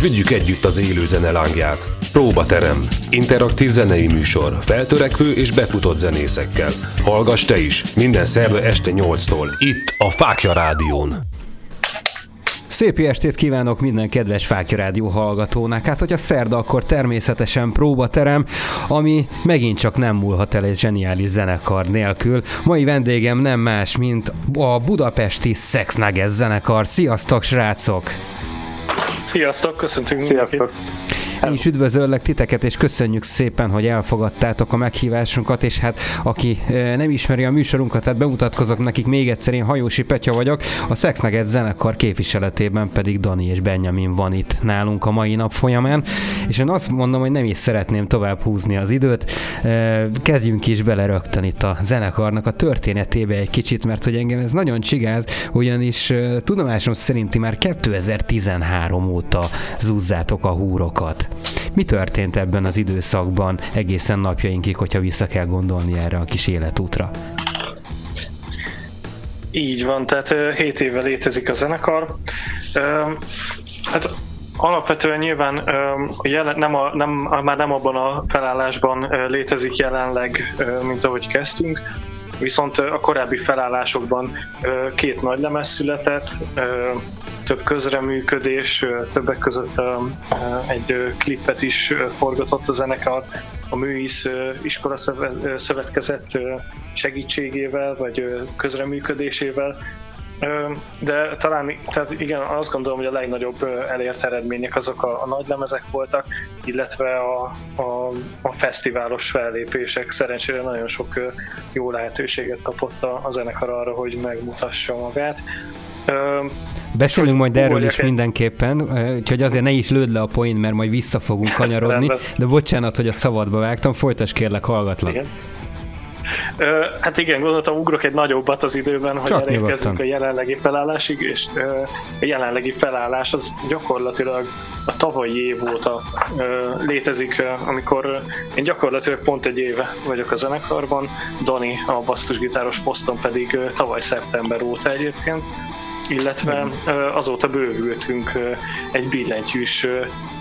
Vigyük együtt az élő zene lángját. Próbaterem. Interaktív zenei műsor. Feltörekvő és befutott zenészekkel. Hallgass te is. Minden szerve este 8-tól. Itt a Fákja Rádión. Szép estét kívánok minden kedves Fákja Rádió hallgatónak. Hát, hogy a szerda, akkor természetesen próbaterem, ami megint csak nem múlhat el egy zseniális zenekar nélkül. Mai vendégem nem más, mint a budapesti Sex Nuggets zenekar. Sziasztok, srácok! Sziasztok, köszöntünk Sziasztok! Mindenkit. Én is üdvözöllek titeket, és köszönjük szépen, hogy elfogadtátok a meghívásunkat, és hát aki nem ismeri a műsorunkat, tehát bemutatkozok nekik még egyszer, én Hajósi Petya vagyok, a Sex Nugget zenekar képviseletében pedig Dani és Benjamin van itt nálunk a mai nap folyamán, és én azt mondom, hogy nem is szeretném tovább húzni az időt, kezdjünk is bele rögtön itt a zenekarnak a történetébe egy kicsit, mert hogy engem ez nagyon csigáz, ugyanis tudomásom szerinti már 2013 óta zúzzátok a húrokat. Mi történt ebben az időszakban egészen napjainkig, hogyha vissza kell gondolni erre a kis életútra? Így van, tehát 7 éve létezik a zenekar. Hát alapvetően nyilván jelen, nem a, nem, már nem abban a felállásban létezik jelenleg, mint ahogy kezdtünk, viszont a korábbi felállásokban két nagy lemez született, több közreműködés, többek között egy klippet is forgatott a zenekar. A Műisz Iskola Szövetkezet segítségével, vagy közreműködésével, de talán, tehát igen, azt gondolom, hogy a legnagyobb elért eredmények azok a, a nagy lemezek voltak, illetve a, a, a fesztiválos fellépések. Szerencsére nagyon sok jó lehetőséget kapott a, a zenekar arra, hogy megmutassa magát. Beszélünk majd erről is mindenképpen, úgyhogy azért ne is lőd le a poén, mert majd vissza fogunk kanyarodni, de bocsánat, hogy a szabadba vágtam, folytas kérlek, hallgatlak. Igen. Hát igen, gondoltam, ugrok egy nagyobbat az időben, hogy elérkezzünk a jelenlegi felállásig, és a jelenlegi felállás az gyakorlatilag a tavalyi év óta létezik, amikor én gyakorlatilag pont egy éve vagyok a zenekarban, Dani a basszusgitáros poszton pedig tavaly szeptember óta egyébként, illetve azóta bővültünk egy billentyűs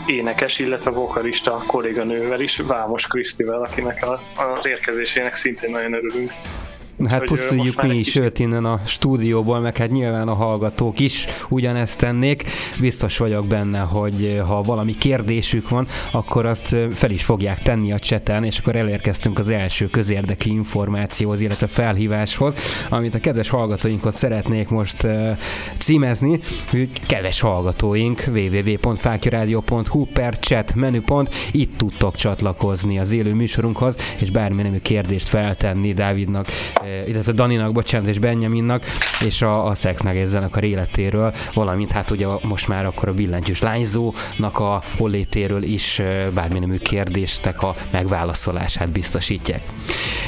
énekes, illetve vokalista kolléganővel is, Vámos Krisztivel, akinek az érkezésének szintén nagyon örülünk. Hát pusztuljuk mi is őt innen a stúdióból, meg hát nyilván a hallgatók is ugyanezt tennék. Biztos vagyok benne, hogy ha valami kérdésük van, akkor azt fel is fogják tenni a cseten, és akkor elérkeztünk az első közérdekű információhoz, illetve felhíváshoz, amit a kedves hallgatóinkhoz szeretnék most címezni. Kedves hallgatóink, www.fákjaradio.hu per chat menüpont, itt tudtok csatlakozni az élő műsorunkhoz, és bármilyen kérdést feltenni Dávidnak illetve Daninak, bocsánat, és Benjaminnak, és a, a Sex Nuggets zenekar életéről, valamint hát ugye most már akkor a billentyűs lányzónak a hollétéről is eh, bármilyen kérdésnek a megválaszolását biztosítják.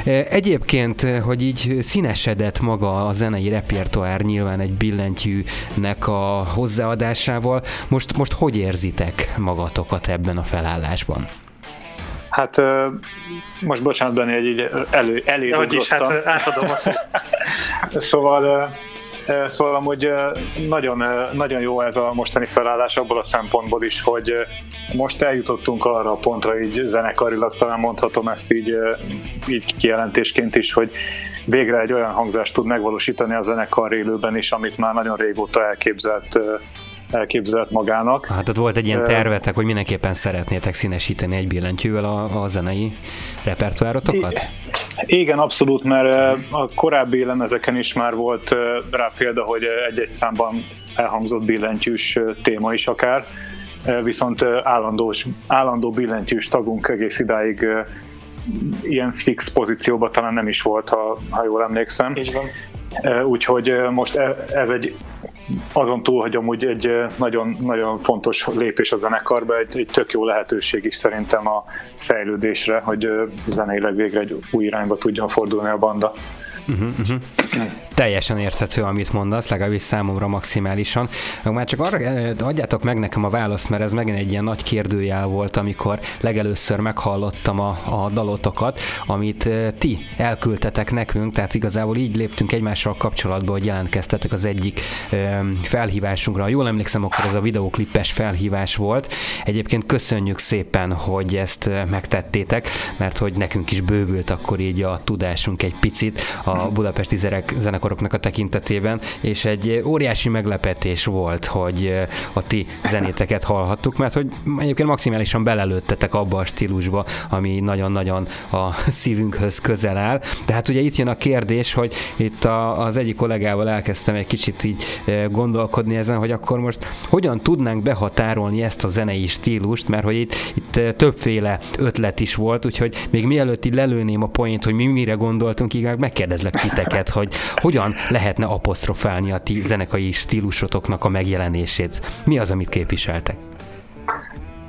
Eh, egyébként, hogy így színesedett maga a zenei repertoár nyilván egy billentyűnek a hozzáadásával, most, most hogy érzitek magatokat ebben a felállásban? Hát most bocsánat, Dani, egy így elő, elé Hogy is, hát átadom azt. szóval Szóval amúgy nagyon, nagyon jó ez a mostani felállás abból a szempontból is, hogy most eljutottunk arra a pontra így zenekarilag, talán mondhatom ezt így, így kijelentésként is, hogy végre egy olyan hangzást tud megvalósítani a zenekar élőben is, amit már nagyon régóta elképzelt elképzelt magának. Hát ott volt egy ilyen tervetek, hogy mindenképpen szeretnétek színesíteni egy billentyűvel a, a zenei repertoárotokat? Igen, abszolút, mert a korábbi lemezeken is már volt rá példa, hogy egy-egy számban elhangzott billentyűs téma is akár, viszont állandós, állandó billentyűs tagunk egész idáig ilyen fix pozícióban talán nem is volt, ha, ha jól emlékszem. Így van. Úgyhogy most e, ez egy azon túl, hogy amúgy egy nagyon, nagyon fontos lépés a zenekarba, egy, egy tök jó lehetőség is szerintem a fejlődésre, hogy zeneileg végre egy új irányba tudjon fordulni a banda. Uh-huh, uh-huh. Teljesen érthető, amit mondasz, legalábbis számomra maximálisan. Már csak arra eh, adjátok meg nekem a választ, mert ez megint egy ilyen nagy kérdőjel volt, amikor legelőször meghallottam a, a dalotokat, amit eh, ti elküldtetek nekünk, tehát igazából így léptünk egymással kapcsolatba, hogy jelentkeztetek az egyik eh, felhívásunkra. Jól emlékszem, akkor ez a videóklipes felhívás volt. Egyébként köszönjük szépen, hogy ezt megtettétek, mert hogy nekünk is bővült akkor így a tudásunk egy picit a budapesti zerek, zenekaroknak a tekintetében, és egy óriási meglepetés volt, hogy a ti zenéteket hallhattuk, mert hogy egyébként maximálisan belelőttetek abba a stílusba, ami nagyon-nagyon a szívünkhöz közel áll. Tehát ugye itt jön a kérdés, hogy itt a, az egyik kollégával elkezdtem egy kicsit így gondolkodni ezen, hogy akkor most hogyan tudnánk behatárolni ezt a zenei stílust, mert hogy itt, itt többféle ötlet is volt, úgyhogy még mielőtt így lelőném a point, hogy mi mire gondoltunk, így megkérdezlek titeket, hogy hogyan lehetne apostrofálni a ti zenekai stílusotoknak a megjelenését. Mi az, amit képviseltek?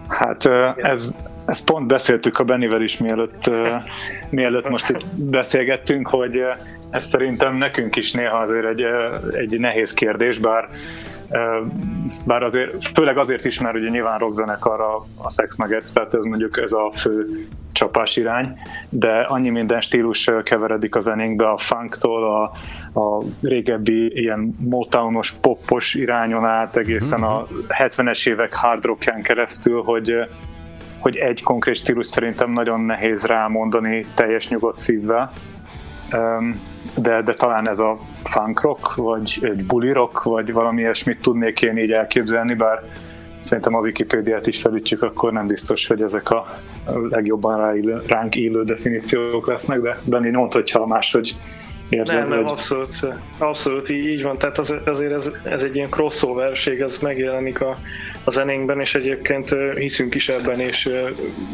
Hát ez, ez pont beszéltük a Benivel is, mielőtt, mielőtt most itt beszélgettünk, hogy ez szerintem nekünk is néha azért egy, egy nehéz kérdés, bár bár azért, főleg azért is, mert ugye nyilván rockzenekar a, a Sex Nuggets, tehát ez mondjuk ez a fő csapás irány, de annyi minden stílus keveredik a zenénkbe, a funktól, a, a régebbi ilyen motownos, poppos irányon át egészen a 70-es évek hard rockján keresztül, hogy, hogy egy konkrét stílus szerintem nagyon nehéz rámondani teljes nyugodt szívvel de, de talán ez a funk rock, vagy egy bully rock, vagy valami ilyesmit tudnék én így elképzelni, bár szerintem a Wikipédiát is felütjük, akkor nem biztos, hogy ezek a legjobban ráillő, ránk illő definíciók lesznek, de Benni mondta, hogyha máshogy érzed, nem, nem, hogy... abszolút, abszolút így, így van, tehát az, azért ez, ez egy ilyen crossoverség, ez megjelenik a, a zenénkben, és egyébként hiszünk is ebben, és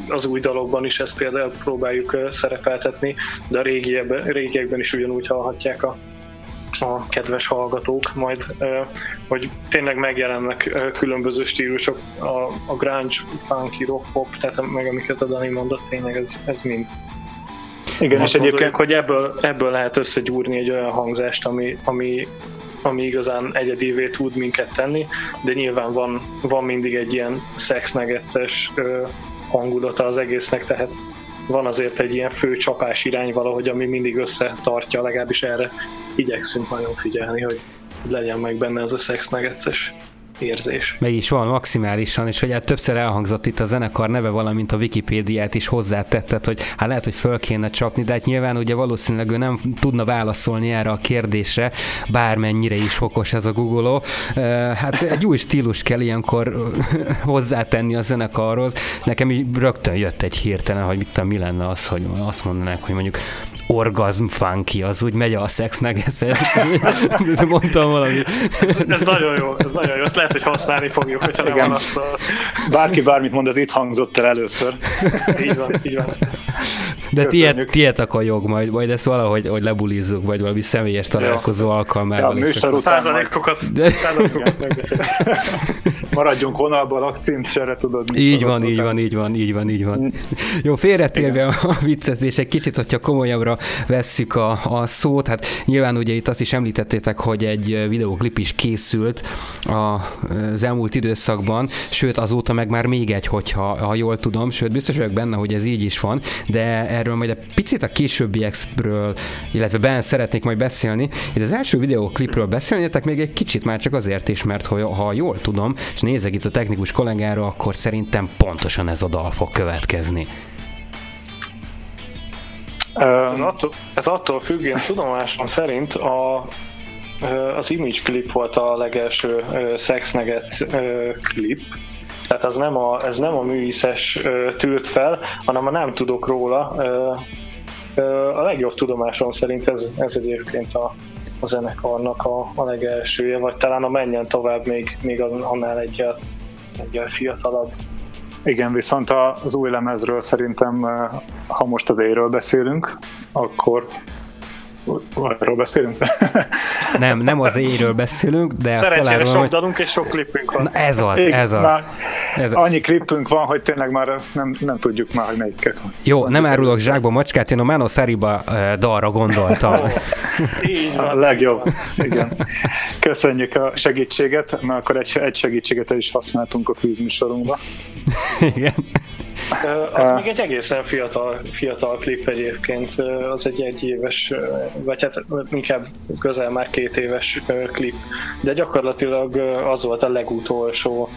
az új dalokban is ezt például próbáljuk szerepeltetni, de a régiekben, régiekben is ugyanúgy hallhatják a, a kedves hallgatók majd, hogy tényleg megjelennek különböző stílusok, a, a grunge, funky, rock, pop, tehát meg amiket a Dani mondott, tényleg ez, ez mind igen, és egyébként, hogy ebből, ebből lehet összegyúrni egy olyan hangzást, ami, ami, ami igazán egyedivé tud minket tenni, de nyilván van, van mindig egy ilyen szexnegetces hangulata az egésznek, tehát van azért egy ilyen fő csapás irány valahogy, ami mindig összetartja, legalábbis erre igyekszünk nagyon figyelni, hogy legyen meg benne ez a szexnegetces érzés. Meg is van maximálisan, és hogy hát többször elhangzott itt a zenekar neve, valamint a Wikipédiát is hozzátetted, hogy hát lehet, hogy föl kéne csapni, de hát nyilván ugye valószínűleg ő nem tudna válaszolni erre a kérdésre, bármennyire is okos ez a Google. Hát egy új stílus kell ilyenkor hozzátenni a zenekarhoz. Nekem így rögtön jött egy hirtelen, hogy mit tudom, mi lenne az, hogy azt mondanák, hogy mondjuk orgazm funky, az úgy megy a szexnek, ezt mondtam valami. Ez, ez, nagyon jó, ez nagyon jó, ezt lehet, hogy használni fogjuk, hogyha nem van azt a... Bárki bármit mond, az itt hangzott el először. így van, így van. De tiéd, tiéd a jog majd, majd ezt valahogy hogy lebulizzuk, vagy valami személyes találkozó alkalmával. Ja, műsor után százalékokat, de... Maradjunk vonalban, akcint se tudod. Így van, így van, így van, így van, így van. Jó, félretérve a viccet, és egy kicsit, hogyha komolyabbra vesszük a, a szót, hát nyilván ugye itt azt is említettétek, hogy egy videóklip is készült az elmúlt időszakban, sőt azóta meg már még egy, hogyha ha jól tudom, sőt biztos vagyok benne, hogy ez így is van, de erről majd egy picit a későbbiekről, illetve ben szeretnék majd beszélni. Itt az első videóklipről beszélnétek még egy kicsit már csak azért is, mert ha jól tudom, és nézek itt a technikus kollégára, akkor szerintem pontosan ez a dal fog következni. Ez attól, ez attól függ, én tudomásom szerint a, az Image klip volt a legelső Sex klip, tehát ez nem a, ez nem a műiszes tűrt fel, hanem a nem tudok róla. A legjobb tudomásom szerint ez, ez egyébként a, a zenekarnak a, a legelsője, vagy talán a menjen tovább még, még annál egy, egy fiatalabb. Igen, viszont az új lemezről szerintem, ha most az éről beszélünk, akkor Arról beszélünk? nem, nem az éről beszélünk, de Szerencsére sok hogy... dalunk és sok klipünk van. Na ez az, ez az. Már, Ez... Annyi klipünk van, hogy tényleg már nem, nem tudjuk már, hogy melyiket van. Jó, nem árulok zsákba macskát, én a Mano Szeriba dalra gondoltam. Így van. A legjobb. Igen. Köszönjük a segítséget, mert akkor egy, egy segítséget is használtunk a kvízműsorunkba. Igen. Az uh, még egy egészen fiatal, fiatal klip egyébként, az egy egyéves, vagy hát inkább közel már két éves klip, de gyakorlatilag az volt a legutolsó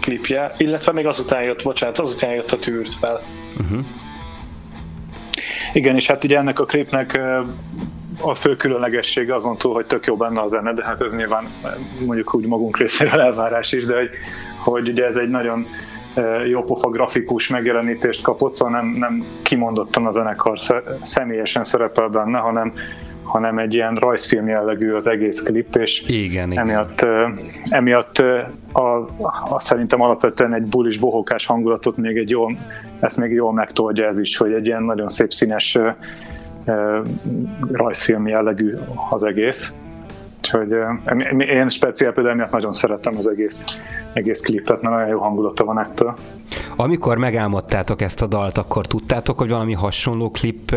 klipje, illetve még azután jött, bocsánat, azután jött a tűrt fel. Uh-huh. Igen, és hát ugye ennek a klipnek a fő különlegessége azon túl, hogy tök jó benne a zene, de hát ez nyilván mondjuk úgy magunk részéről elvárás is, de hogy, hogy ugye ez egy nagyon jópofa grafikus megjelenítést kapott, szóval nem, nem kimondottan a zenekar személyesen szerepel benne, hanem hanem egy ilyen rajzfilm jellegű az egész klip, és igen, igen. emiatt, emiatt a, a, szerintem alapvetően egy bulis bohókás hangulatot még egy jól, ezt még jól megtoldja ez is, hogy egy ilyen nagyon szép színes rajzfilm jellegű az egész. Úgyhogy én speciál például miatt nagyon szerettem az egész, egész klipet, mert nagyon jó hangulata van ettől. Amikor megálmodtátok ezt a dalt, akkor tudtátok, hogy valami hasonló klip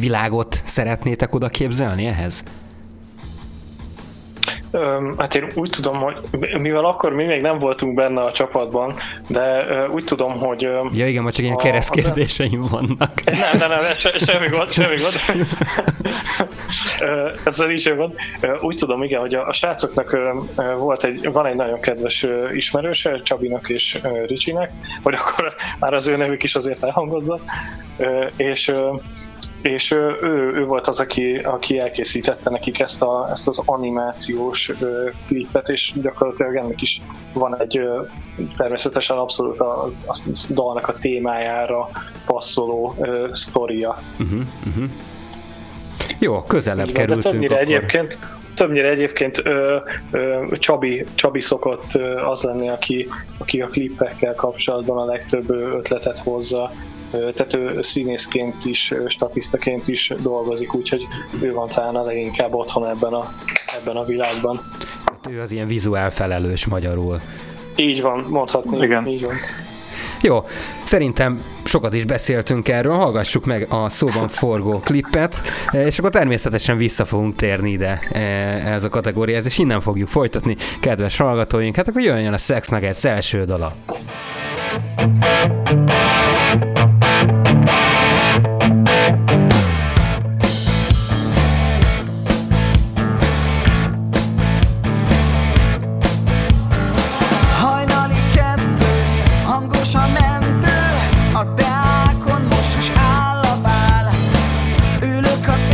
világot szeretnétek oda képzelni ehhez? Hát én úgy tudom, hogy mivel akkor mi még nem voltunk benne a csapatban, de úgy tudom, hogy... Ja igen, most csak ilyen keresztkérdéseim vannak. Nem, nem, nem, se, semmi gond, semmi gond. Ezzel is gond. Úgy tudom, igen, hogy a, a srácoknak volt egy, van egy nagyon kedves ismerőse, Csabinak és Ricsinek, vagy akkor már az ő nevük is azért elhangozza, és és ő, ő volt az, aki, aki elkészítette nekik ezt, a, ezt az animációs ö, klipet, és gyakorlatilag ennek is van egy ö, természetesen abszolút a, a dalnak a témájára passzoló ö, sztoria. Uh-huh, uh-huh. Jó, közelebb Igen, kerültünk. többnyire akkor. egyébként, többnyire egyébként ö, ö, Csabi, Csabi szokott ö, az lenni, aki, aki a klippekkel kapcsolatban a legtöbb ötletet hozza, tehát ő színészként is, statisztaként is dolgozik, úgyhogy ő van talán a leginkább otthon ebben a, ebben a világban. Hát ő az ilyen vizuál felelős magyarul. Így van, mondhatni. Igen. Így van. Jó, szerintem sokat is beszéltünk erről, hallgassuk meg a szóban forgó klippet, és akkor természetesen vissza fogunk térni ide ez a kategóriához, és innen fogjuk folytatni, kedves hallgatóink. Hát akkor jöjjön a Sex Nuggets első dala. le up.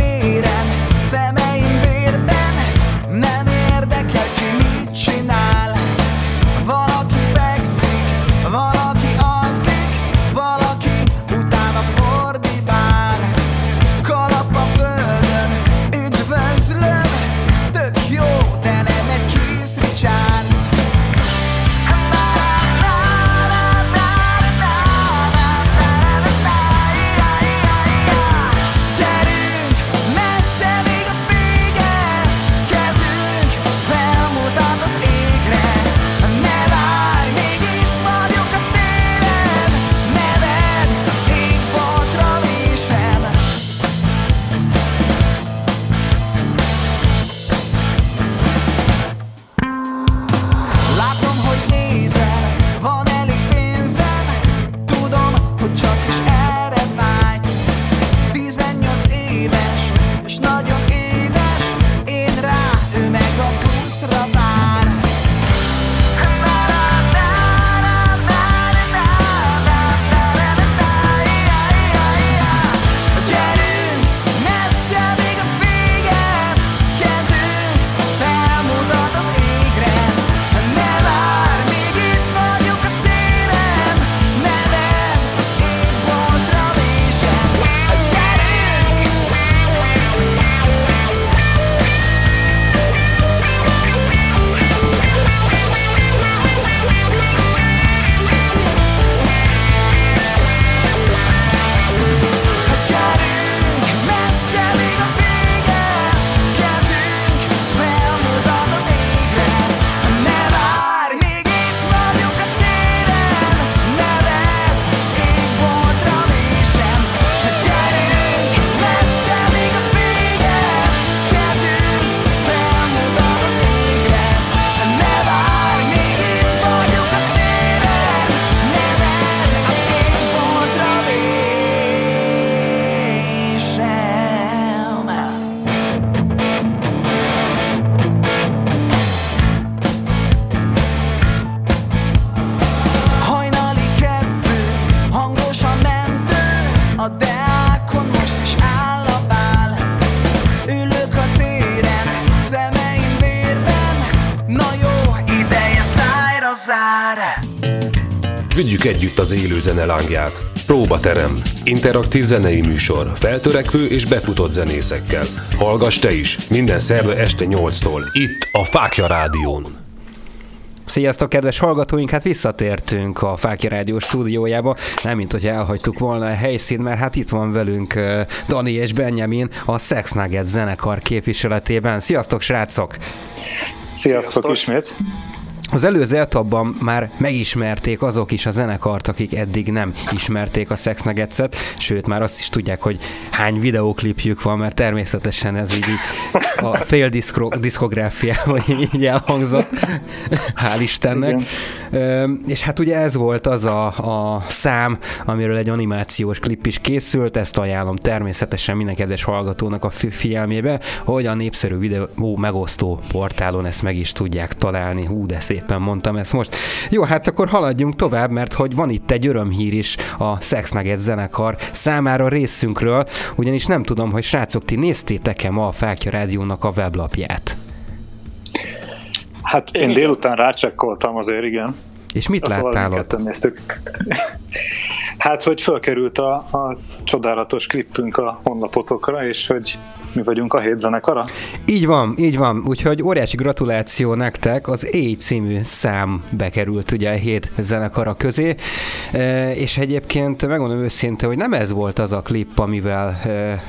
Együtt az élő zene lángját. Próbaterem. Interaktív zenei műsor. Feltörekvő és befutott zenészekkel. Hallgass te is. Minden szerve este 8-tól. Itt a Fákja Rádión. Sziasztok, kedves hallgatóink! Hát visszatértünk a Fákja Rádió stúdiójába, nem mint hogy elhagytuk volna a helyszín, mert hát itt van velünk Dani és Benjamin a Sex Nugget zenekar képviseletében. Sziasztok, srácok! Sziasztok, Sziasztok. ismét! Az előző etapban már megismerték azok is a zenekart, akik eddig nem ismerték a Sex Nuggets-et, sőt már azt is tudják, hogy hány videóklipjük van, mert természetesen ez így a fél diszkográfiában így elhangzott, hál' Istennek. Igen. És hát ugye ez volt az a, a szám, amiről egy animációs klip is készült, ezt ajánlom természetesen minden kedves hallgatónak a figyelmébe, hogy a népszerű videó megosztó portálon ezt meg is tudják találni. Hú, de szép szépen mondtam ezt most. Jó, hát akkor haladjunk tovább, mert hogy van itt egy örömhír is a Sex Nugget zenekar számára részünkről, ugyanis nem tudom, hogy srácok, ti néztétek-e ma a Fákja Rádiónak a weblapját? Hát én délután rácsekkoltam azért, igen. És mit Azt láttál ott? Néztük. hát, hogy fölkerült a, a csodálatos klippünk a honlapotokra, és hogy mi vagyunk a hét zenekara? Így van, így van. Úgyhogy óriási gratuláció nektek. Az A című szám bekerült ugye a hét zenekara közé, e, és egyébként megmondom őszinte, hogy nem ez volt az a klip, amivel e,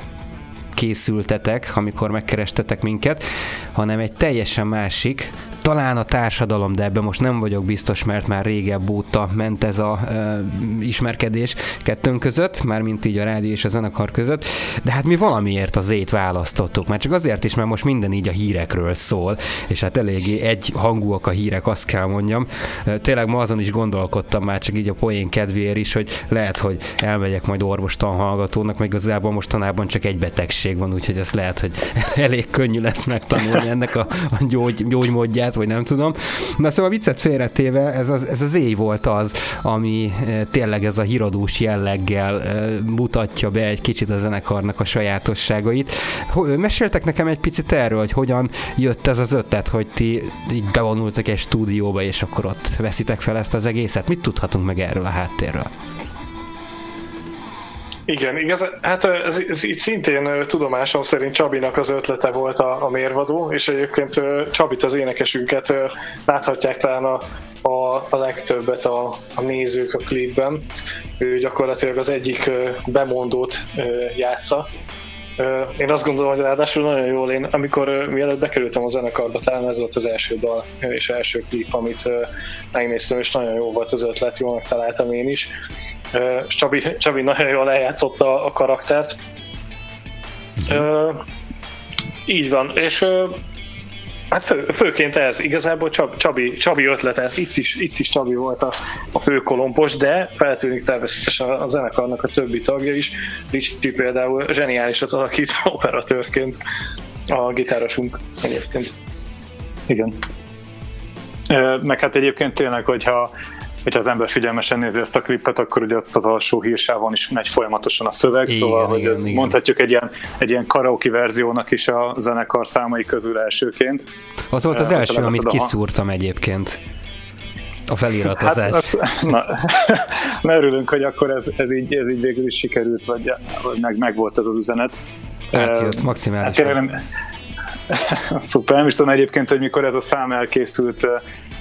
készültetek, amikor megkerestetek minket, hanem egy teljesen másik, talán a társadalom, de ebben most nem vagyok biztos, mert már régebb óta ment ez a e, ismerkedés kettőnk között, már mint így a rádió és a zenekar között, de hát mi valamiért az ét választottuk, mert csak azért is, mert most minden így a hírekről szól, és hát eléggé egy hangúak a hírek, azt kell mondjam. Tényleg ma azon is gondolkodtam már csak így a poén kedvéért is, hogy lehet, hogy elmegyek majd orvostan hallgatónak, meg igazából mostanában csak egy betegség van, úgyhogy ez lehet, hogy elég könnyű lesz megtanulni ennek a gyógy, gyógymódját, lehet, vagy nem tudom. Na szóval viccet félretéve, ez az, ez az éj volt az, ami eh, tényleg ez a híradós jelleggel eh, mutatja be egy kicsit a zenekarnak a sajátosságait. Meséltek nekem egy picit erről, hogy hogyan jött ez az ötlet, hogy ti így bevonultak egy stúdióba, és akkor ott veszitek fel ezt az egészet. Mit tudhatunk meg erről a háttérről? Igen, igaz, hát ez, ez itt szintén tudomásom szerint Csabinak az ötlete volt a, a mérvadó, és egyébként Csabit az énekesünket láthatják talán a, a, a legtöbbet a, a nézők a klipben. Ő gyakorlatilag az egyik bemondót játsza. Én azt gondolom, hogy ráadásul nagyon jól én, amikor mielőtt bekerültem a zenekarba, talán ez volt az első dal és első klip, amit megnéztem, és nagyon jó volt az ötlet, jól találtam én is Csabi, Csabi nagyon jól eljátszotta a karaktert. Uh-huh. így van, és Hát fő, főként ez, igazából Csab, Csabi, Csabi ötlete, itt is, itt is Csabi volt a, a főkolompos, de feltűnik természetesen a zenekarnak a többi tagja is. Ricsi például zseniálisat alakít operatőrként a gitárosunk egyébként. Igen. Meg hát egyébként tényleg, hogyha hogyha az ember figyelmesen nézi ezt a klipet, akkor ugye ott az alsó hírsávon is megy folyamatosan a szöveg, igen, szóval hogy igen, ez igen. mondhatjuk egy ilyen, egy ilyen karaoke verziónak is a zenekar számai közül elsőként. Az volt az uh, első, amit kiszúrtam egyébként. A feliratozás. Hát, na, na, örülünk, hogy akkor ez, ez, így, ez így végül is sikerült, vagy meg, meg volt ez az üzenet. Átjött, maximálisan. Hát, nem, Szuper, nem is tudom egyébként, hogy mikor ez a szám elkészült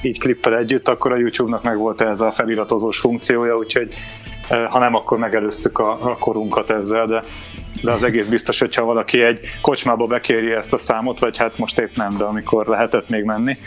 így klippel együtt, akkor a YouTube-nak meg volt ez a feliratozós funkciója, úgyhogy ha nem, akkor megelőztük a, a korunkat ezzel, de, de az egész biztos, hogyha valaki egy kocsmába bekéri ezt a számot, vagy hát most épp nem, de amikor lehetett még menni,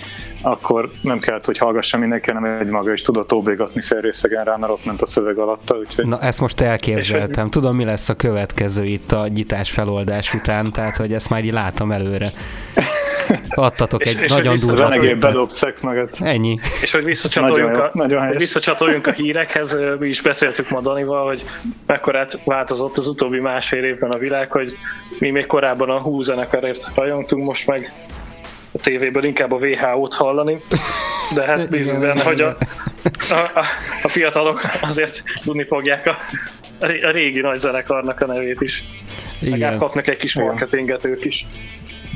akkor nem kellett, hogy hallgassa mindenki, hanem egy maga is tudott óbégatni félrészegen rá, mert ott ment a szöveg alatta. Úgyhogy... Na ezt most elképzeltem. Tudom, mi lesz a következő itt a nyitás feloldás után, tehát hogy ezt már így látom előre. Adtatok egy és, nagyon és durva Renegébb bedob szex nugget. Ennyi. És hogy visszacsatoljunk, nagyon a, nagyon hogy visszacsatoljunk a hírekhez, mi is beszéltük ma Danival, hogy mekkorát változott az utóbbi másfél évben a világ, hogy mi még korábban a hú zenekarért rajongtunk, most meg a tévéből inkább a WHO-t hallani, de hát bízunk benne, hogy a, a, a, a fiatalok azért tudni fogják a, a régi nagy zenekarnak a nevét is. Igen. Meg kapnak egy kis marketinget ők is.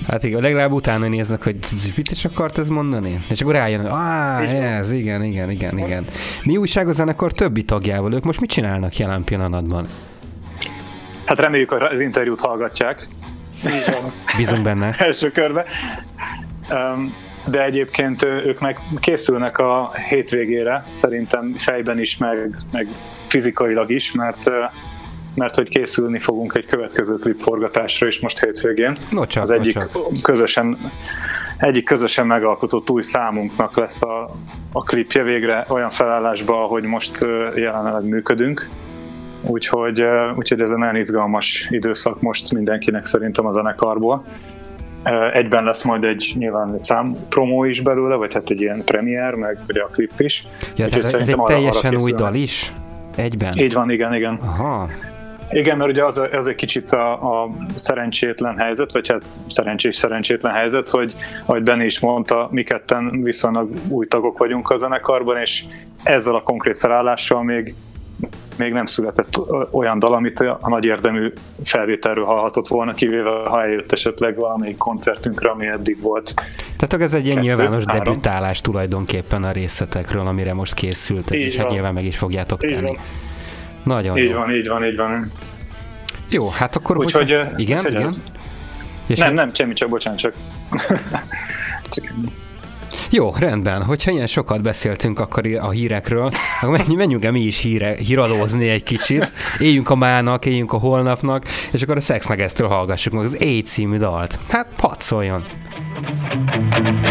Hát igen, legalább utána néznek, hogy mit is akart ez mondani? És akkor rájön, hogy ah, ez, igen, igen, igen, igen. Mi újság a zenekar többi tagjával? Ők most mit csinálnak jelen pillanatban? Hát reméljük, hogy az interjút hallgatják. Bízunk benne. Első körbe. De egyébként ők meg készülnek a hétvégére, szerintem fejben is, meg, meg fizikailag is, mert mert hogy készülni fogunk egy következő klip forgatásra is most hétvégén. No csak, az egyik no csak. közösen egyik közösen megalkotott új számunknak lesz a, a klipje végre olyan felállásban, ahogy most jelenleg működünk. Úgyhogy, úgyhogy ez egy nagyon izgalmas időszak most mindenkinek szerintem a zenekarból. Egyben lesz majd egy nyilván egy szám promó is belőle, vagy hát egy ilyen premier, meg ugye a klip is. Ja, tehát ez egy teljesen új dal is? Egyben? Így van, igen, igen. Aha. Igen, mert ugye az, az egy kicsit a, a szerencsétlen helyzet, vagy hát szerencsés szerencsétlen helyzet, hogy ahogy Benni is mondta, mi ketten viszonylag új tagok vagyunk a zenekarban, és ezzel a konkrét felállással még még nem született olyan dal, amit a nagy érdemű felvételről hallhatott volna, kivéve ha eljött esetleg valamelyik koncertünkre, ami eddig volt. Tehát ez egy ilyen nyilvános három. debütálás tulajdonképpen a részletekről, amire most készültek, és hát nyilván meg is fogjátok tenni. Van. Nagyon így jó. van, így van, így van. Jó, hát akkor... Úgyhogy... Hogyha... Igen, úgy, igen. És nem, nem, semmi csak, bocsánat, csak... csak jó, rendben. Hogyha ilyen sokat beszéltünk akkor a hírekről, akkor menjünk el mi is híre, híradózni egy kicsit. Éljünk a mának, éljünk a holnapnak, és akkor a Sex Negesztől hallgassuk meg az A című dalt. Hát, patszoljon!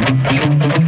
Reklám.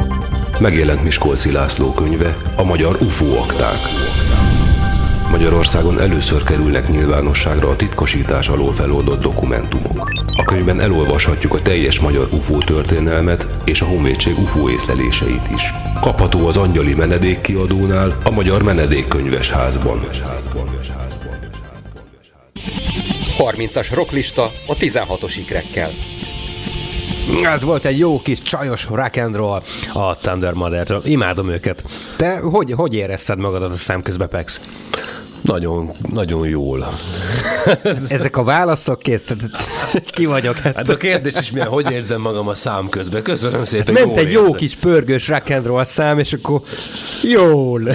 Megjelent Miskolci László könyve, a magyar UFO akták. Magyarországon először kerülnek nyilvánosságra a titkosítás alól feloldott dokumentumok. A könyvben elolvashatjuk a teljes magyar UFO történelmet és a honvédség UFO észleléseit is. Kapható az Angyali Menedék kiadónál, a Magyar Menedékkönyves házban. 30-as rocklista a 16-os ikrekkel. Ez volt egy jó kis csajos rock and roll a Thunder Mother-től. Imádom őket. Te hogy, hogy érezted magadat a szemközbe, Pex? Nagyon, nagyon jól. Ezek a válaszok kész, ki vagyok. Hát a kérdés is milyen, hogy érzem magam a szám közben. Köszönöm szépen. Ment egy jó kis pörgős rock and roll szám, és akkor jól.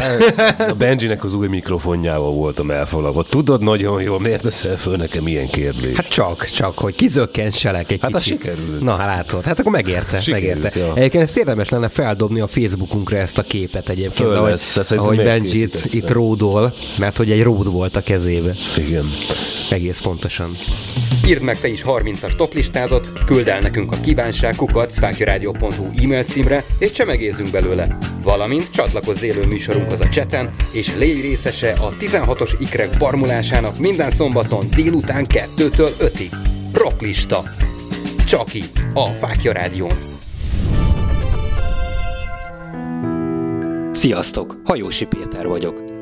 A Benjinek az új mikrofonjával voltam elfalava. Tudod nagyon jól, miért leszel föl nekem ilyen kérdés? Hát csak, csak, hogy kizökkentselek egy Hát kicsit. sikerült. Na, hát látod. Hát akkor megérte, Sikerült, megérte. ja. Egyébként ezt érdemes lenne feldobni a Facebookunkra ezt a képet egyébként, Föl ahogy, lesz, hát ahogy Benji itt, itt ródol, mert hogy egy ród volt a kezébe. Igen. Egész pontosan. Írd meg te is 30-as toplistádat, küld el nekünk a kívánságkukat szfákjaradio.hu e-mail címre, és csemegézzünk belőle. Valamint csatlakozz élő műsorunkhoz a cseten, és légy részese a 16-os ikrek barmulásának minden szombaton délután 2-től 5-ig. Rocklista. Csak így, a Fákja Rádión. Sziasztok! Hajósi Péter vagyok.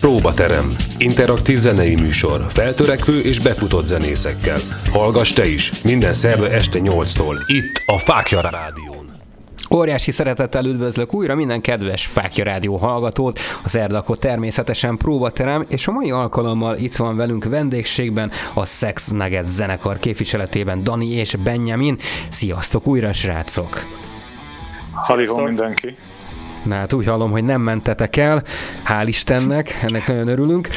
Próbaterem. Interaktív zenei műsor. Feltörekvő és befutott zenészekkel. Hallgass te is. Minden szerda este 8-tól. Itt a Fákja Rádión. Óriási szeretettel üdvözlök újra minden kedves Fákja Rádió hallgatót, az Erdakot természetesen próbaterem, és a mai alkalommal itt van velünk vendégségben a Sex Nugget zenekar képviseletében Dani és Benjamin. Sziasztok újra, srácok! Halihó mindenki. Na hát úgy hallom, hogy nem mentetek el, hál' Istennek, ennek nagyon örülünk.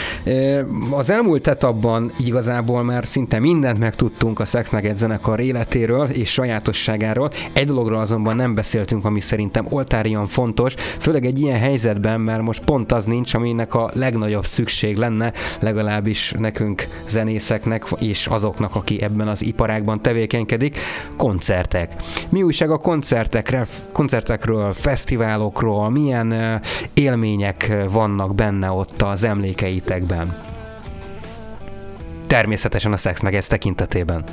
Az elmúlt etapban igazából már szinte mindent megtudtunk a Sex Nugget zenekar életéről és sajátosságáról. Egy dologról azonban nem beszéltünk, ami szerintem oltárian fontos, főleg egy ilyen helyzetben, mert most pont az nincs, aminek a legnagyobb szükség lenne, legalábbis nekünk zenészeknek és azoknak, aki ebben az iparágban tevékenykedik, koncertek. Mi újság a koncertekre, koncertekről, fesztiválokról, milyen ö, élmények vannak benne ott az emlékeitekben? Természetesen a Sex meg ez tekintetében.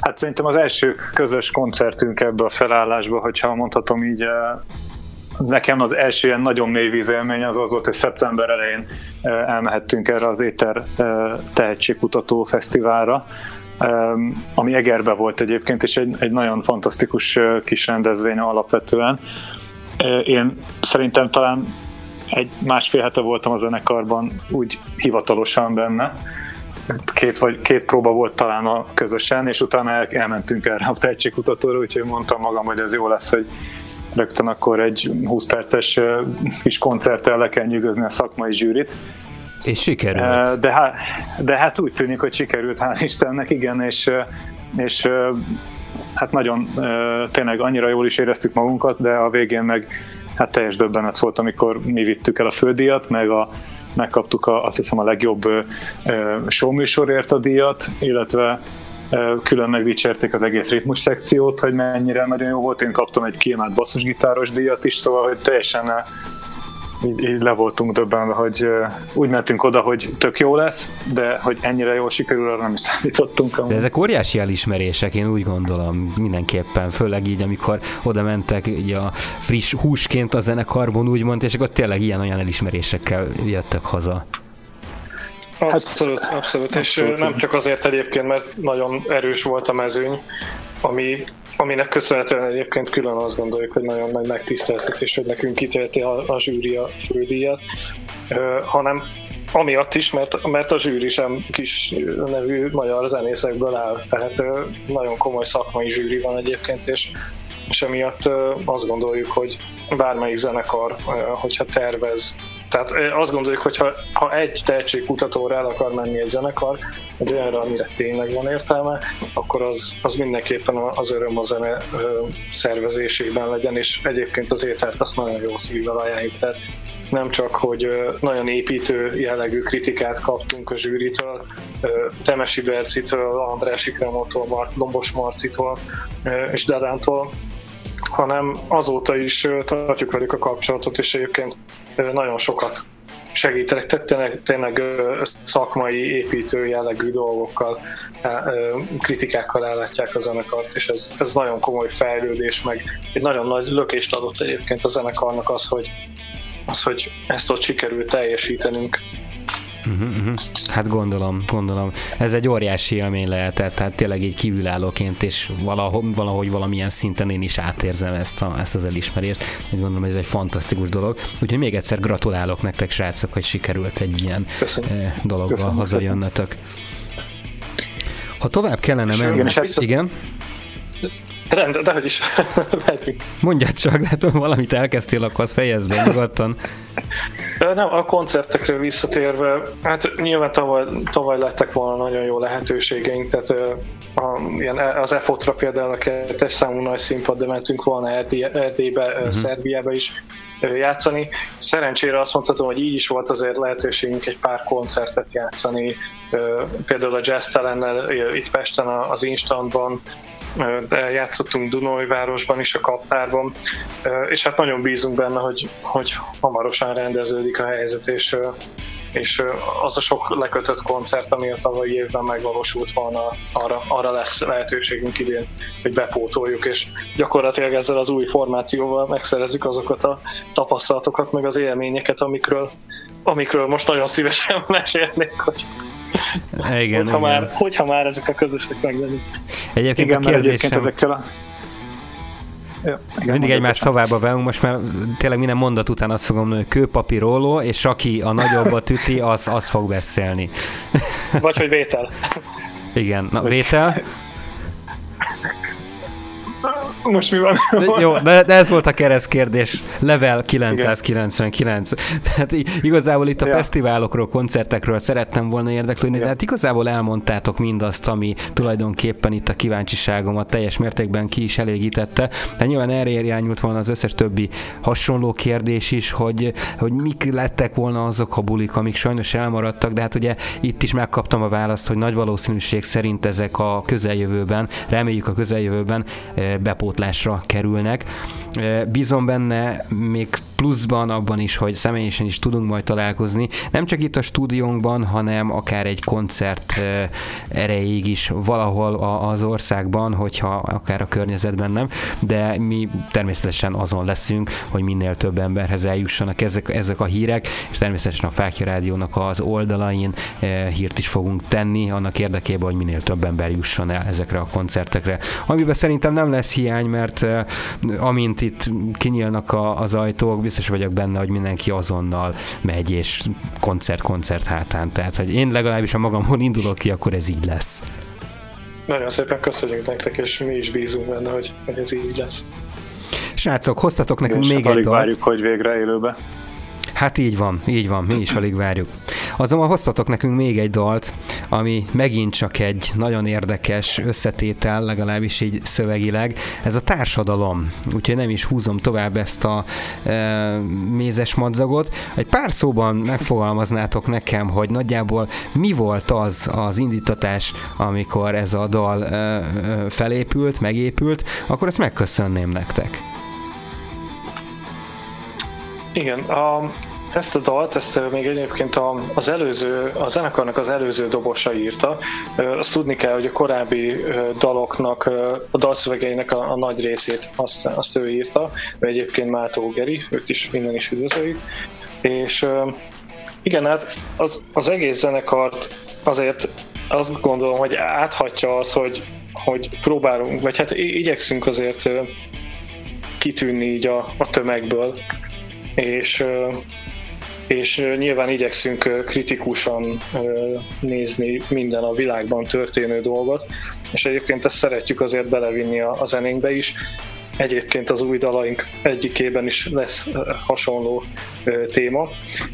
Hát szerintem az első közös koncertünk ebbe a felállásba, hogyha mondhatom így, nekem az első ilyen nagyon mély vízélmény az az volt, hogy szeptember elején eh, elmehettünk erre az Éter eh, Tehetségkutató Fesztiválra, ami Egerbe volt egyébként, és egy, egy nagyon fantasztikus kis rendezvény alapvetően. Én szerintem talán egy másfél hete voltam a zenekarban úgy hivatalosan benne, két, vagy két próba volt talán a közösen, és utána el, elmentünk erre a tehetségkutatóra, úgyhogy mondtam magam, hogy ez jó lesz, hogy rögtön akkor egy 20 perces kis koncerttel le kell nyűgözni a szakmai zsűrit. És sikerült. De hát, de hát úgy tűnik, hogy sikerült, hál' Istennek, igen, és, és hát nagyon tényleg annyira jól is éreztük magunkat, de a végén meg hát teljes döbbenet volt, amikor mi vittük el a fődíjat, meg a, megkaptuk a, azt hiszem a legjobb showműsorért a díjat, illetve külön megdicsérték az egész ritmus szekciót, hogy mennyire nagyon jó volt. Én kaptam egy kiemelt basszusgitáros díjat is, szóval hogy teljesen így, így le voltunk döbbenve, hogy úgy mentünk oda, hogy tök jó lesz, de hogy ennyire jól sikerül, arra nem is számítottunk. De ezek óriási elismerések, én úgy gondolom mindenképpen, főleg így, amikor oda mentek így a friss húsként a zenekarban, úgymond, és akkor tényleg ilyen-olyan elismerésekkel jöttek haza. Abszolút, abszolút, és abszolút. nem csak azért egyébként, mert nagyon erős volt a mezőny, ami aminek köszönhetően egyébként külön azt gondoljuk, hogy nagyon nagy megtiszteltetés, hogy nekünk kitélti a, a zsűri a fődíjat, hanem amiatt is, mert, mert a zsűri sem kis nevű magyar zenészekből áll, tehát nagyon komoly szakmai zsűri van egyébként, és, és emiatt azt gondoljuk, hogy bármelyik zenekar, hogyha tervez tehát azt gondoljuk, hogy ha, ha egy tehetségkutatóra el akar menni egy zenekar, egy olyanra, amire tényleg van értelme, akkor az, az mindenképpen az öröm a zene szervezésében legyen, és egyébként az étert azt nagyon jó szívvel ajánljuk. Tehát nem csak, hogy nagyon építő jellegű kritikát kaptunk a zsűritől, Temesi Bercitől, András Ikremotól, Lombos Marcitól és Dadántól, hanem azóta is tartjuk velük a kapcsolatot, és egyébként nagyon sokat segítenek, tehát tényleg, tényleg szakmai, építő jellegű dolgokkal, kritikákkal ellátják a zenekart, és ez, ez nagyon komoly fejlődés, meg egy nagyon nagy lökést adott egyébként a zenekarnak az, hogy, az, hogy ezt ott sikerült teljesítenünk. Uh-huh, uh-huh. Hát gondolom, gondolom. Ez egy óriási élmény lehetett, tehát tényleg így kívülállóként, és valahogy, valahogy valamilyen szinten én is átérzem ezt, a, ezt az elismerést. Úgy gondolom, ez egy fantasztikus dolog. Úgyhogy még egyszer gratulálok nektek, srácok, hogy sikerült egy ilyen Köszönöm. Eh, dologgal Köszönöm. hazajönnötök. Ha tovább kellene menni... Igen, hát igen? Rendben, de hogy is lehetünk. Mondjad csak, de hát valamit elkezdtél, akkor az fejezd be nyugodtan. Nem, a koncertekről visszatérve, hát nyilván tavaly, tavaly lettek volna nagyon jó lehetőségeink, tehát a, ilyen, az EFOT-ra például a kettes számú nagy színpadra mentünk volna Erdélybe, uh-huh. Szerbiába is játszani. Szerencsére azt mondhatom, hogy így is volt azért lehetőségünk egy pár koncertet játszani, például a Jazz Talennel itt Pesten az Instantban, játszottunk Dunajvárosban is, a Kaptárban, és hát nagyon bízunk benne, hogy, hogy hamarosan rendeződik a helyzet, és, és az a sok lekötött koncert, ami a tavalyi évben megvalósult volna, arra, arra lesz lehetőségünk idén, hogy bepótoljuk, és gyakorlatilag ezzel az új formációval megszerezzük azokat a tapasztalatokat, meg az élményeket, amikről, amikről most nagyon szívesen mesélnék, hogy igen, hogyha, igen. Már, hogyha már ezek a közösek megjelennek. Egyébként igen, a kérdésem... egyébként ezekkel a Ja, igen, Mindig egymás szavába velünk, most már tényleg minden mondat után azt fogom mondani, hogy kőpapíróló, és aki a nagyobbat üti, az, az fog beszélni. Vagy hogy vétel. Igen, na vétel. Most mi van? De, jó, de, de ez volt a kereszt kérdés. Level 999. Igen. Tehát igazából itt a ja. fesztiválokról, koncertekről szerettem volna érdeklődni, de hát igazából elmondtátok mindazt, ami tulajdonképpen itt a kíváncsiságomat teljes mértékben ki is elégítette. De nyilván erre irányult volna az összes többi hasonló kérdés is, hogy, hogy mik lettek volna azok a bulik, amik sajnos elmaradtak, de hát ugye itt is megkaptam a választ, hogy nagy valószínűség szerint ezek a közeljövőben, reméljük a közeljövőben eh, bepótlásra kerülnek. Bízom benne még pluszban abban is, hogy személyesen is tudunk majd találkozni, nem csak itt a stúdiónkban, hanem akár egy koncert erejéig is valahol az országban, hogyha akár a környezetben nem, de mi természetesen azon leszünk, hogy minél több emberhez eljussanak ezek, ezek a hírek, és természetesen a Fákja Rádiónak az oldalain hírt is fogunk tenni, annak érdekében, hogy minél több ember jusson el ezekre a koncertekre. Amiben szerintem nem lesz hiány, mert amint itt kinyílnak az ajtók, biztos vagyok benne, hogy mindenki azonnal megy, és koncert-koncert hátán. Tehát, hogy én legalábbis a magamon indulok ki, akkor ez így lesz. Nagyon szépen köszönjük nektek, és mi is bízunk benne, hogy, hogy ez így lesz. Srácok, hoztatok nekünk még egy dalt. várjuk, hogy végre élőbe. Hát így van, így van, mi is alig várjuk. Azonban hoztatok nekünk még egy dalt, ami megint csak egy nagyon érdekes összetétel, legalábbis így szövegileg, ez a társadalom. Úgyhogy nem is húzom tovább ezt a e, mézes madzagot. Egy pár szóban megfogalmaznátok nekem, hogy nagyjából mi volt az az indítatás, amikor ez a dal e, e, felépült, megépült, akkor ezt megköszönném nektek. Igen, a, ezt a dalt, ezt még egyébként az előző, a zenekarnak az előző dobosa írta. Azt tudni kell, hogy a korábbi daloknak, a dalszövegeinek a, a nagy részét azt, azt ő írta. Ő egyébként Mátó Geri, őt is minden is üdvözöljük. És igen, hát az, az egész zenekart azért azt gondolom, hogy áthatja az, hogy, hogy próbálunk, vagy hát igyekszünk azért kitűnni így a, a tömegből, és és nyilván igyekszünk kritikusan nézni minden a világban történő dolgot, és egyébként ezt szeretjük azért belevinni a, a zenénkbe is. Egyébként az új dalaink egyikében is lesz hasonló téma,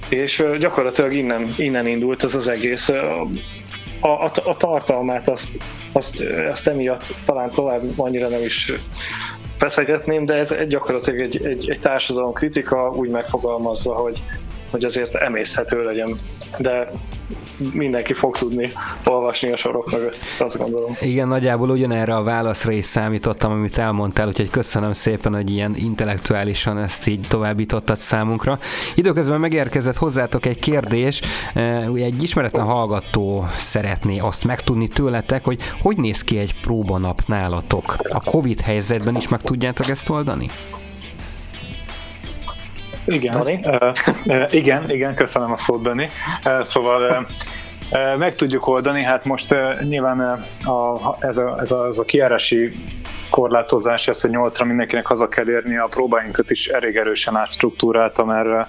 és gyakorlatilag innen, innen indult ez az egész. A, a, a tartalmát azt, azt, azt emiatt talán tovább annyira nem is feszegetném, de ez gyakorlatilag egy, egy, egy társadalom kritika úgy megfogalmazva, hogy, hogy azért emészhető legyen, de mindenki fog tudni olvasni a sorok mögött, azt gondolom. Igen, nagyjából ugyanerre a válaszra is számítottam, amit elmondtál, úgyhogy köszönöm szépen, hogy ilyen intellektuálisan ezt így továbbítottad számunkra. Időközben megérkezett hozzátok egy kérdés, egy ismeretlen hallgató szeretné azt megtudni tőletek, hogy hogy néz ki egy próbanap nálatok? A Covid helyzetben is meg tudjátok ezt oldani? Igen, uh, uh, igen, igen, köszönöm a szót, Benni. Uh, szóval uh, meg tudjuk oldani, hát most nyilván a, ez, a, ez, a, ez a kiárási korlátozás, ez, hogy nyolcra mindenkinek haza kell érni, a próbáinkat is elég erősen átstruktúrálta, mert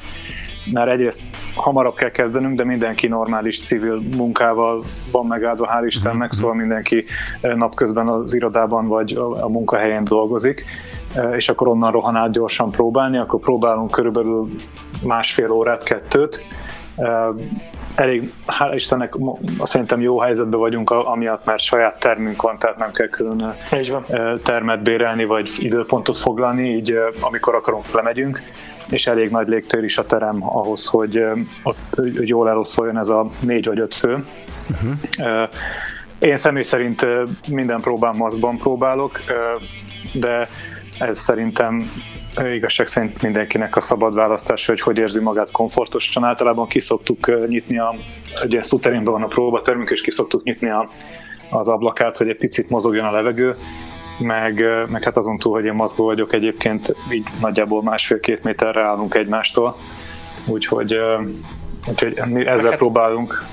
mert egyrészt hamarabb kell kezdenünk, de mindenki normális civil munkával van megáldva, hál' Istennek, mhm. szóval mindenki napközben az irodában vagy a munkahelyén dolgozik és akkor onnan rohan át gyorsan próbálni, akkor próbálunk körülbelül másfél órát, kettőt. Elég, hál' Istennek szerintem jó helyzetben vagyunk, amiatt, mert saját termünk van, tehát nem kell külön termet bérelni, vagy időpontot foglalni, így amikor akarunk, lemegyünk és elég nagy légtér is a terem ahhoz, hogy ott hogy jól eloszoljon ez a négy vagy öt fő. Uh-huh. Én személy szerint minden próbán maszkban próbálok, de ez szerintem igazság szerint mindenkinek a szabad választása, hogy hogy érzi magát komfortosan. Általában kiszoktuk nyitni a, ugye szuterénben van a próbatermünk, és kiszoktuk nyitni a, az ablakát, hogy egy picit mozogjon a levegő, meg, meg hát azon túl, hogy én maszkban vagyok egyébként, így nagyjából másfél-két méterre állunk egymástól, úgyhogy, úgyhogy ezzel hát- próbálunk.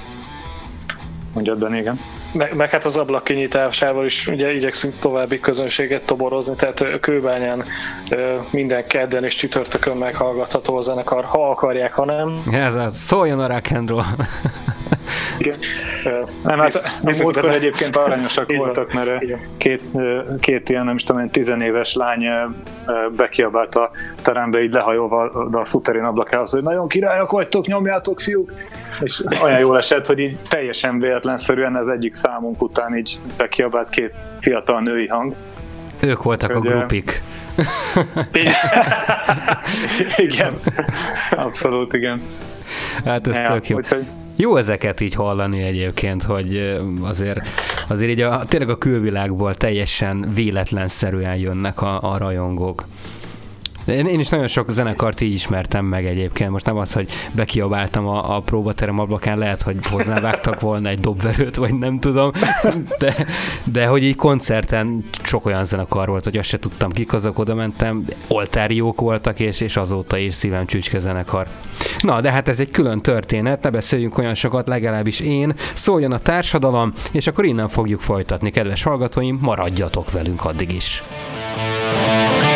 Mondjad, Ben, igen. Meg, meg hát az ablak kinyitásával is ugye igyekszünk további közönséget toborozni, tehát Kőbányán minden kedden és csütörtökön meghallgatható a zenekar, ha akarják, ha nem. Ez az, szóljon a rock and roll. Igen. Nem, hát a múltkor egyébként aranyosak voltak, mert két, két ilyen, nem is tudom, tizenéves lány bekiabált a terembe, így lehajolva a szuterén ablakához, hogy nagyon királyok vagytok, nyomjátok fiúk, és olyan jól esett, hogy így teljesen véletlenszerűen az egyik számunk után így bekiabált két fiatal női hang. Ők voltak hogy, a grupik. igen, abszolút igen. Hát ez ja, tök jó. Úgyhogy, jó ezeket így hallani egyébként, hogy azért, azért így a, tényleg a külvilágból teljesen véletlenszerűen jönnek a, a rajongók. Én, én is nagyon sok zenekart így ismertem meg egyébként. Most nem az, hogy bekiabáltam a, a próbaterem ablakán, lehet, hogy hozzávágtak volna egy dobverőt, vagy nem tudom, de, de hogy így koncerten sok olyan zenekar volt, hogy azt se tudtam, kik azok, oda mentem, oltáriók voltak, és, és azóta is szívem csücske zenekar. Na, de hát ez egy külön történet, ne beszéljünk olyan sokat, legalábbis én, szóljon a társadalom, és akkor innen fogjuk folytatni, kedves hallgatóim, maradjatok velünk addig is. ahhoz,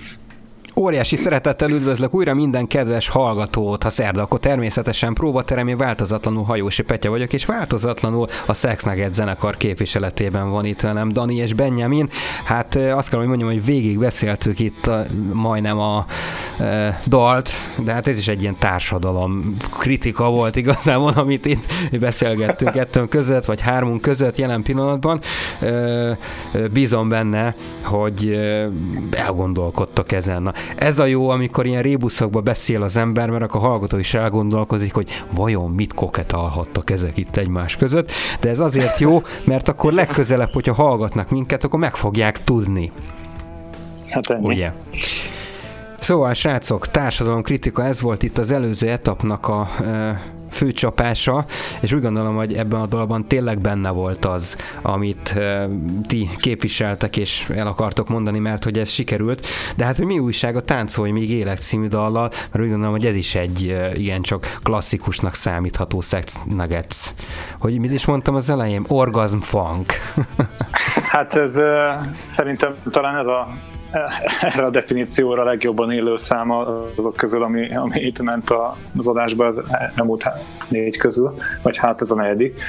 Óriási szeretettel üdvözlök újra minden kedves hallgatót. Ha szerda, akkor természetesen próbateremi változatlanul Hajósi Petya vagyok, és változatlanul a Sex Nugget zenekar képviseletében van itt velem Dani és Benjamin. Hát azt kell, hogy mondjam, hogy végig beszéltük itt a, majdnem a e, dalt, de hát ez is egy ilyen társadalom kritika volt igazából, amit itt beszélgettünk kettőnk között, vagy hármunk között jelen pillanatban. E, bízom benne, hogy elgondolkodtok ezen. Na, ez a jó, amikor ilyen rébuszokba beszél az ember, mert akkor a hallgató is elgondolkozik, hogy vajon mit koketálhattak ezek itt egymás között, de ez azért jó, mert akkor legközelebb, hogyha hallgatnak minket, akkor meg fogják tudni. Hát ennyi. Ugye? Szóval, srácok, kritika, ez volt itt az előző etapnak a e, főcsapása, és úgy gondolom, hogy ebben a dologban tényleg benne volt az, amit uh, ti képviseltek és el akartok mondani, mert hogy ez sikerült. De hát, hogy mi újság a Táncolj még élek című dallal, mert úgy gondolom, hogy ez is egy uh, ilyen csak klasszikusnak számítható Sex Nuggets. Hogy mit is mondtam az elején? Orgasm funk. hát ez uh, szerintem talán ez a erre a definícióra legjobban élő száma azok közül, ami, ami itt ment az adásba az elmúlt négy közül, vagy hát ez a negyedik.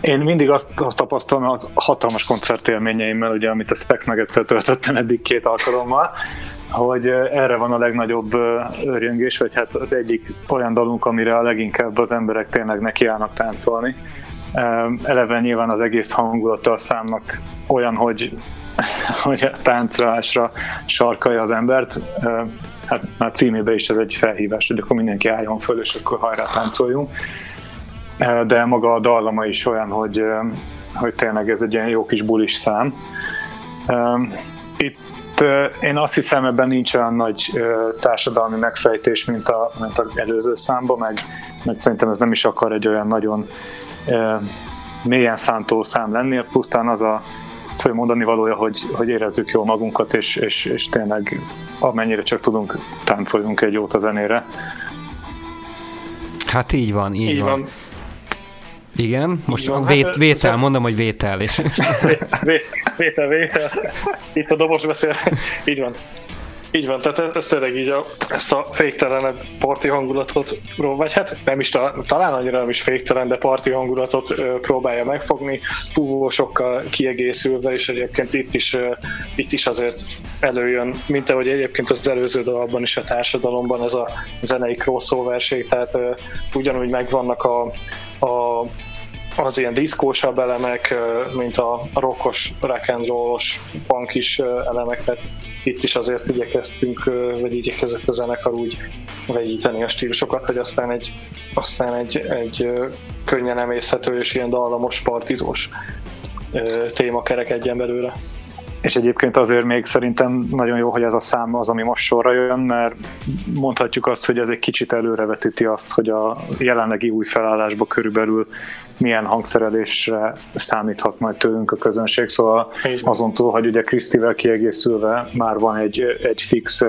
Én mindig azt tapasztalom az hatalmas koncertélményeimmel, ugye, amit a Specs egyszer töltöttem eddig két alkalommal, hogy erre van a legnagyobb örjöngés, vagy hát az egyik olyan dalunk, amire a leginkább az emberek tényleg nekiállnak táncolni. Eleve nyilván az egész hangulata a számnak olyan, hogy hogy a táncrásra sarkalja az embert. Hát már címébe is ez egy felhívás, hogy akkor mindenki álljon föl, és akkor hajrá táncoljunk. De maga a dallama is olyan, hogy, hogy tényleg ez egy ilyen jó kis bulis szám. Itt én azt hiszem, ebben nincs olyan nagy társadalmi megfejtés, mint a, mint a előző számban, meg, meg szerintem ez nem is akar egy olyan nagyon mélyen szántó szám lenni, pusztán az a fő mondani valója, hogy, hogy érezzük jól magunkat, és, és, és tényleg amennyire csak tudunk, táncoljunk egy jót a zenére. Hát így van, így, így van. van. Igen, most van, vét, hát, vétel, mondom, hogy vétel. És... vétel, vétel. Itt a dobos beszél. Így van. Így van, tehát ez tényleg így a, ezt a féktelenebb parti hangulatot, vagy hát nem is, talán annyira nem is féktelen, de parti hangulatot próbálja megfogni, fúvósokkal kiegészülve, és egyébként itt is, itt is azért előjön, mint ahogy egyébként az előző dalban is a társadalomban ez a zenei crossoverség, tehát ugyanúgy megvannak a, a az ilyen diszkósabb elemek, mint a rockos, rock and rollos, punkis elemek, tehát itt is azért igyekeztünk, vagy igyekezett a zenekar úgy vegyíteni a stílusokat, hogy aztán egy, aztán egy, egy könnyen emészhető és ilyen dallamos, partizós téma kerekedjen belőle. És egyébként azért még szerintem nagyon jó, hogy ez a szám az, ami most sorra jön, mert mondhatjuk azt, hogy ez egy kicsit előrevetíti azt, hogy a jelenlegi új felállásban körülbelül milyen hangszerelésre számíthat majd tőlünk a közönség. Szóval azon túl, hogy ugye Krisztivel kiegészülve már van egy, egy fix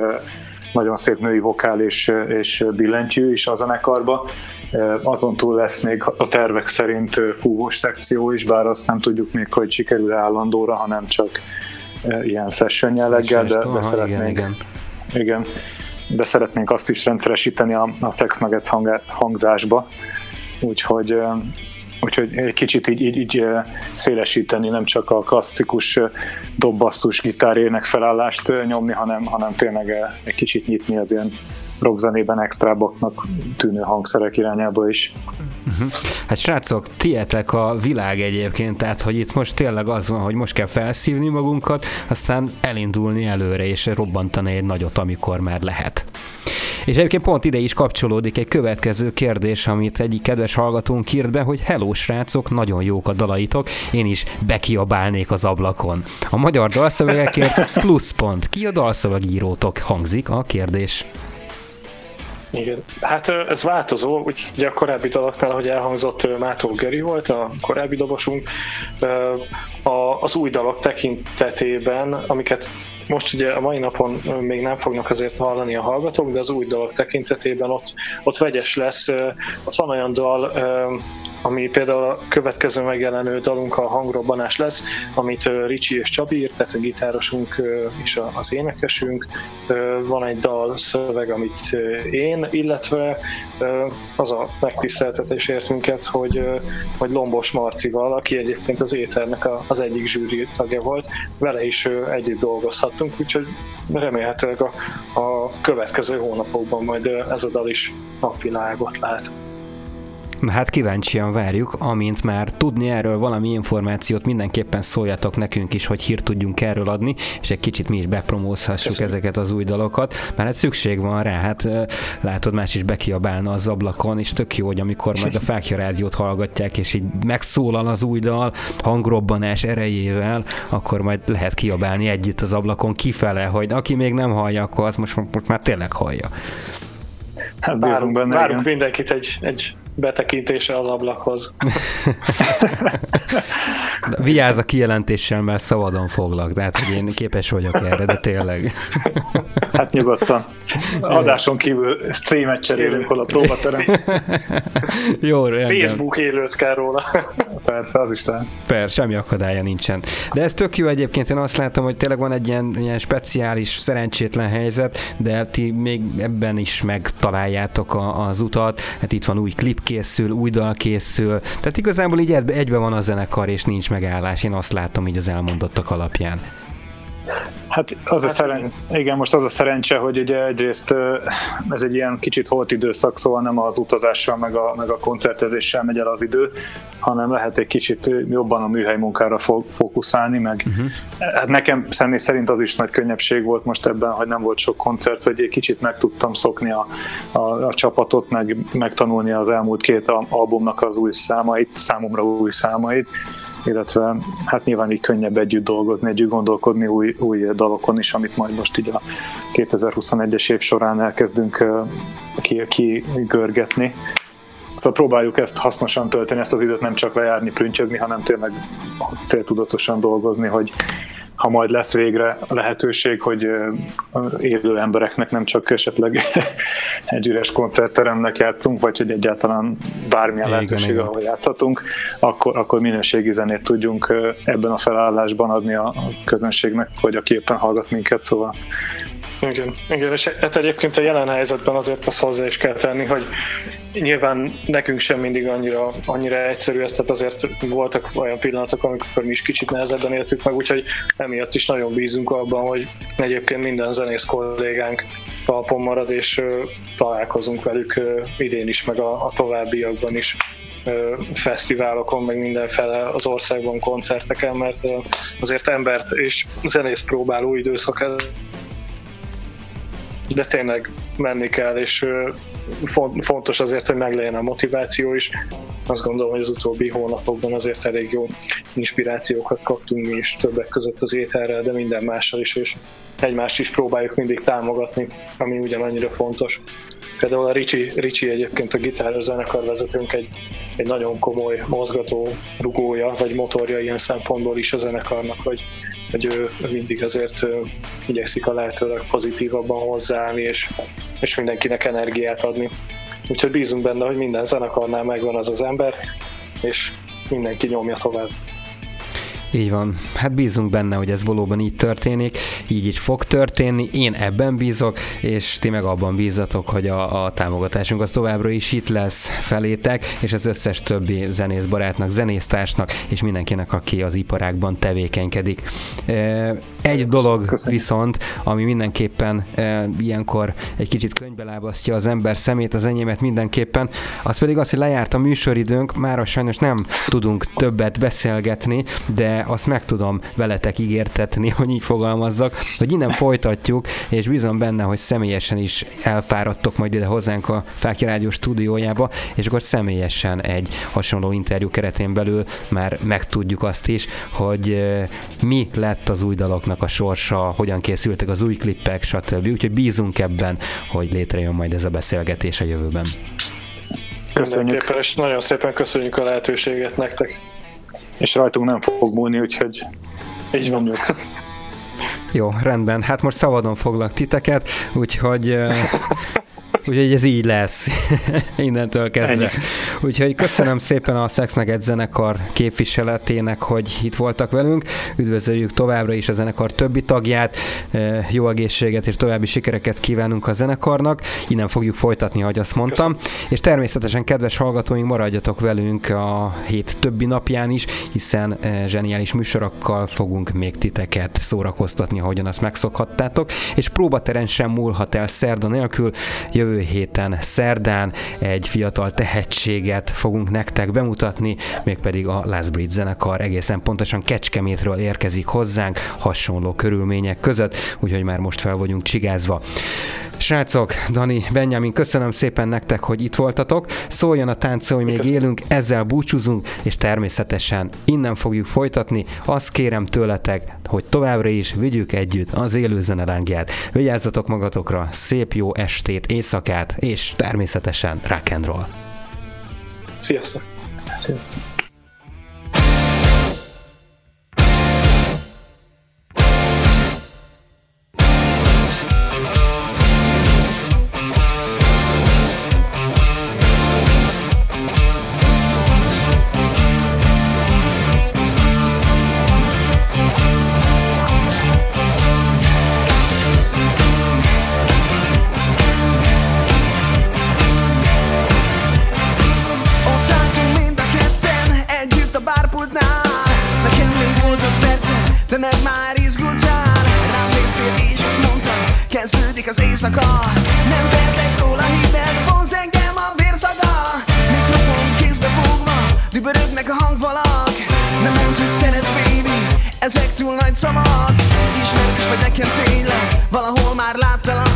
nagyon szép női vokál és, és billentyű is a zenekarba. Azon túl lesz még a tervek szerint fúvós szekció is, bár azt nem tudjuk még, hogy sikerül állandóra, hanem csak ilyen session jelleggel, de, de szeretnénk, igen, igen. igen, de szeretnénk azt is rendszeresíteni a, a Sex Nuggets hang, hangzásba, úgyhogy úgyhogy egy kicsit így, így, így szélesíteni, nem csak a klasszikus dobbasszus gitár felállást nyomni, hanem, hanem tényleg egy kicsit nyitni az ilyen rockzenében extrábbaknak tűnő hangszerek irányába is. Uh-huh. Hát srácok, tietek a világ egyébként, tehát hogy itt most tényleg az van, hogy most kell felszívni magunkat, aztán elindulni előre és robbantani egy nagyot, amikor már lehet. És egyébként pont ide is kapcsolódik egy következő kérdés, amit egyik kedves hallgatónk írt be, hogy hello srácok, nagyon jók a dalaitok, én is bekiabálnék az ablakon. A magyar dalszövegekért pluszpont. Ki a dalszövegírótok? Hangzik a kérdés. Igen, hát ez változó, ugye a korábbi daloknál, hogy elhangzott Mátó Geri volt, a korábbi dobosunk, az új dalok tekintetében, amiket most ugye a mai napon még nem fognak azért hallani a hallgatók, de az új dalok tekintetében ott, ott vegyes lesz. Ott van olyan dal, ami például a következő megjelenő dalunk a hangrobbanás lesz, amit Ricsi és Csabi írt, tehát a gitárosunk és az énekesünk. Van egy dal szöveg, amit én, illetve az a megtiszteltetés ért minket, hogy, hogy Lombos Marcival, aki egyébként az éternek az egyik zsűri tagja volt, vele is együtt dolgozhattunk, úgyhogy remélhetőleg a, a következő hónapokban majd ez a dal is napvilágot lát. Hát kíváncsian várjuk, amint már tudni erről valami információt, mindenképpen szóljatok nekünk is, hogy hírt tudjunk erről adni, és egy kicsit mi is bepromózhassuk Köszönöm. ezeket az új dalokat, mert hát szükség van rá, hát látod, más is bekiabálna az ablakon, és tök jó, hogy amikor majd a Fákja rádiót hallgatják, és így megszólal az új dal hangrobbanás erejével, akkor majd lehet kiabálni együtt az ablakon kifele, hogy aki még nem hallja, akkor az most, most már tényleg hallja. Hát várunk, benne, várunk mindenkit egy, egy betekintése az ablakhoz. Vigyázz a kijelentéssel, mert szabadon foglak, de hát, hogy én képes vagyok erre, de tényleg. Hát nyugodtan. Adáson kívül címet cserélünk hol a próbaterem. Jó, rendben. Facebook élőt kell róla. Persze, az is lehet. Persze, semmi akadálya nincsen. De ez tök jó egyébként, én azt látom, hogy tényleg van egy ilyen, ilyen speciális, szerencsétlen helyzet, de ti még ebben is megtaláljátok a, az utat. Hát itt van új klip készül, új dal készül, tehát igazából így egybe van a zenekar, és nincs megállás, én azt látom így az elmondottak alapján. Hát az a szeren... igen, most az a szerencse, hogy ugye egyrészt ez egy ilyen kicsit holt időszak, szóval nem az utazással meg a, meg a koncertezéssel megy el az idő, hanem lehet egy kicsit jobban a műhely munkára fókuszálni, meg uh-huh. hát nekem személy szerint az is nagy könnyebbség volt most ebben, hogy nem volt sok koncert, hogy egy kicsit meg tudtam szokni a, a, a csapatot, meg megtanulni az elmúlt két albumnak az új számait, számomra új számait, illetve hát nyilván így könnyebb együtt dolgozni, együtt gondolkodni új, új dalokon is, amit majd most így a 2021-es év során elkezdünk ki, ki görgetni. Szóval próbáljuk ezt hasznosan tölteni, ezt az időt nem csak lejárni, prüntjögni, hanem tényleg céltudatosan dolgozni, hogy ha majd lesz végre lehetőség, hogy élő embereknek nem csak esetleg egy üres koncertteremnek játszunk, vagy hogy egyáltalán bármilyen igen, lehetőség, igen. ahol játszhatunk, akkor, akkor minőségi zenét tudjunk ebben a felállásban adni a közönségnek, vagy aki éppen hallgat minket, szóval igen, igen, és hát egyébként a jelen helyzetben azért azt hozzá is kell tenni, hogy nyilván nekünk sem mindig annyira, annyira egyszerű ez, tehát azért voltak olyan pillanatok, amikor mi is kicsit nehezebben éltük meg, úgyhogy emiatt is nagyon bízunk abban, hogy egyébként minden zenész kollégánk talpon marad, és uh, találkozunk velük uh, idén is, meg a, a továbbiakban is fesztiválokon, meg mindenfele az országban koncerteken, mert azért embert és zenész próbáló időszak de tényleg menni kell, és fontos azért, hogy meglegyen a motiváció is. Azt gondolom, hogy az utóbbi hónapokban azért elég jó inspirációkat kaptunk mi is többek között az ételrel, de minden mással is, és egymást is próbáljuk mindig támogatni, ami ugyanannyira fontos. Például a Ricsi, Ricsi egyébként a gitáros zenekarvezetőnk egy, egy nagyon komoly mozgató rugója, vagy motorja ilyen szempontból is a zenekarnak, hogy hogy ő mindig azért igyekszik a lehetőleg pozitívabban hozzáállni, és, és mindenkinek energiát adni. Úgyhogy bízunk benne, hogy minden zenekarnál megvan az az ember, és mindenki nyomja tovább. Így van. Hát bízunk benne, hogy ez valóban így történik, így is fog történni. Én ebben bízok, és ti meg abban bízatok, hogy a, a támogatásunk az továbbra is itt lesz felétek, és az összes többi zenész barátnak, zenésztársnak, és mindenkinek, aki az iparákban tevékenykedik. Egy dolog Köszönjük. viszont, ami mindenképpen ilyenkor egy kicsit könyvbe lábasztja az ember szemét, az enyémet mindenképpen, az pedig az, hogy lejárt a műsoridőnk, már sajnos nem tudunk többet beszélgetni, de azt meg tudom veletek ígértetni, hogy így fogalmazzak, hogy innen folytatjuk, és bízom benne, hogy személyesen is elfáradtok majd ide hozzánk a Fákja Rádió stúdiójába, és akkor személyesen egy hasonló interjú keretén belül már megtudjuk azt is, hogy mi lett az új daloknak a sorsa, hogyan készültek az új klippek, stb. Úgyhogy bízunk ebben, hogy létrejön majd ez a beszélgetés a jövőben. Köszönjük. és nagyon szépen köszönjük a lehetőséget nektek és rajtunk nem fog múlni, úgyhogy így van. Jó, rendben. Hát most szabadon foglak titeket, úgyhogy Úgyhogy ez így lesz innentől kezdve. Ennyi. Úgyhogy köszönöm szépen a Szexneget zenekar képviseletének, hogy itt voltak velünk. Üdvözöljük továbbra is a zenekar többi tagját. Jó egészséget és további sikereket kívánunk a zenekarnak. Innen fogjuk folytatni, ahogy azt mondtam. Köszönöm. És természetesen, kedves hallgatóink, maradjatok velünk a hét többi napján is, hiszen zseniális műsorokkal fogunk még titeket szórakoztatni, ahogyan azt megszokhattátok. És próbateren sem múlhat el szerda nélkül. Jövő jövő héten szerdán egy fiatal tehetséget fogunk nektek bemutatni, mégpedig a Last Breed zenekar egészen pontosan Kecskemétről érkezik hozzánk hasonló körülmények között, úgyhogy már most fel vagyunk csigázva. Srácok, Dani, Benjamin, köszönöm szépen nektek, hogy itt voltatok. Szóljon a tánc, hogy még élünk, ezzel búcsúzunk, és természetesen innen fogjuk folytatni. Azt kérem tőletek, hogy továbbra is vigyük együtt az élő zenelángját. Vigyázzatok magatokra, szép jó estét, éjszakát, és természetesen rock and roll. Sziasztok! Sziasztok! Kezdődik az éjszaka. Nem vertek róla hitet Vonz engem a vérzaga Mikrofon kézbe fogva Dübörögnek a hangfalak. Nem ment, hogy szeretsz baby Ezek túl nagy szavak. Ismerős vagy nekem tényleg Valahol már láttalak.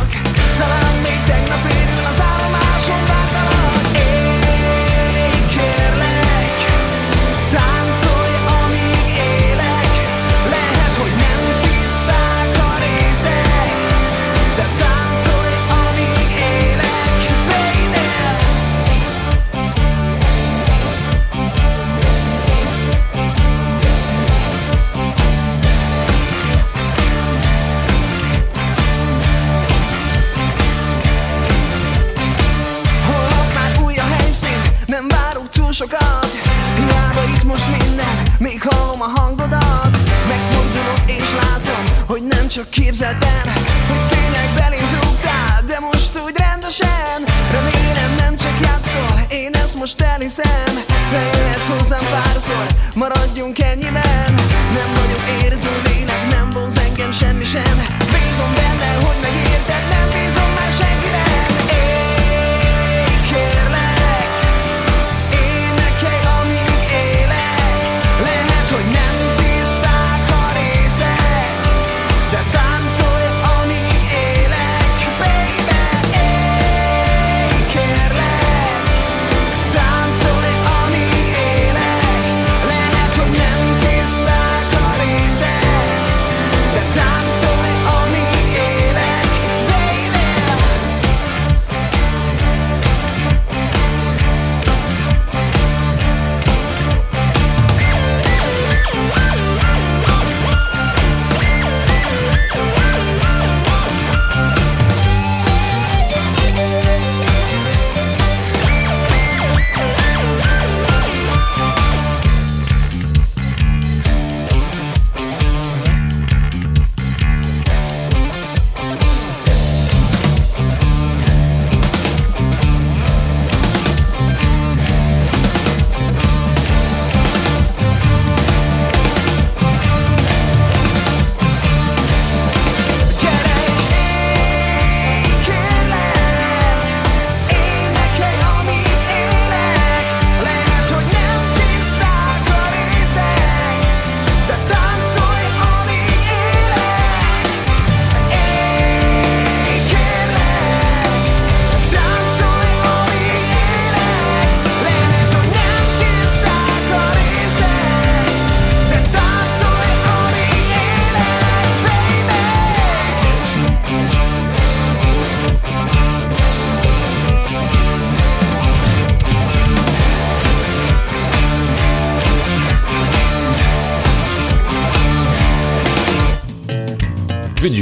Nem csak képzeltem Hogy tényleg belém zúgtál, de most úgy rendesen. Remélem nem csak játszol, én ezt most elhiszem. De jöhetsz hozzám párszor, maradjunk ennyiben. Nem vagyok érző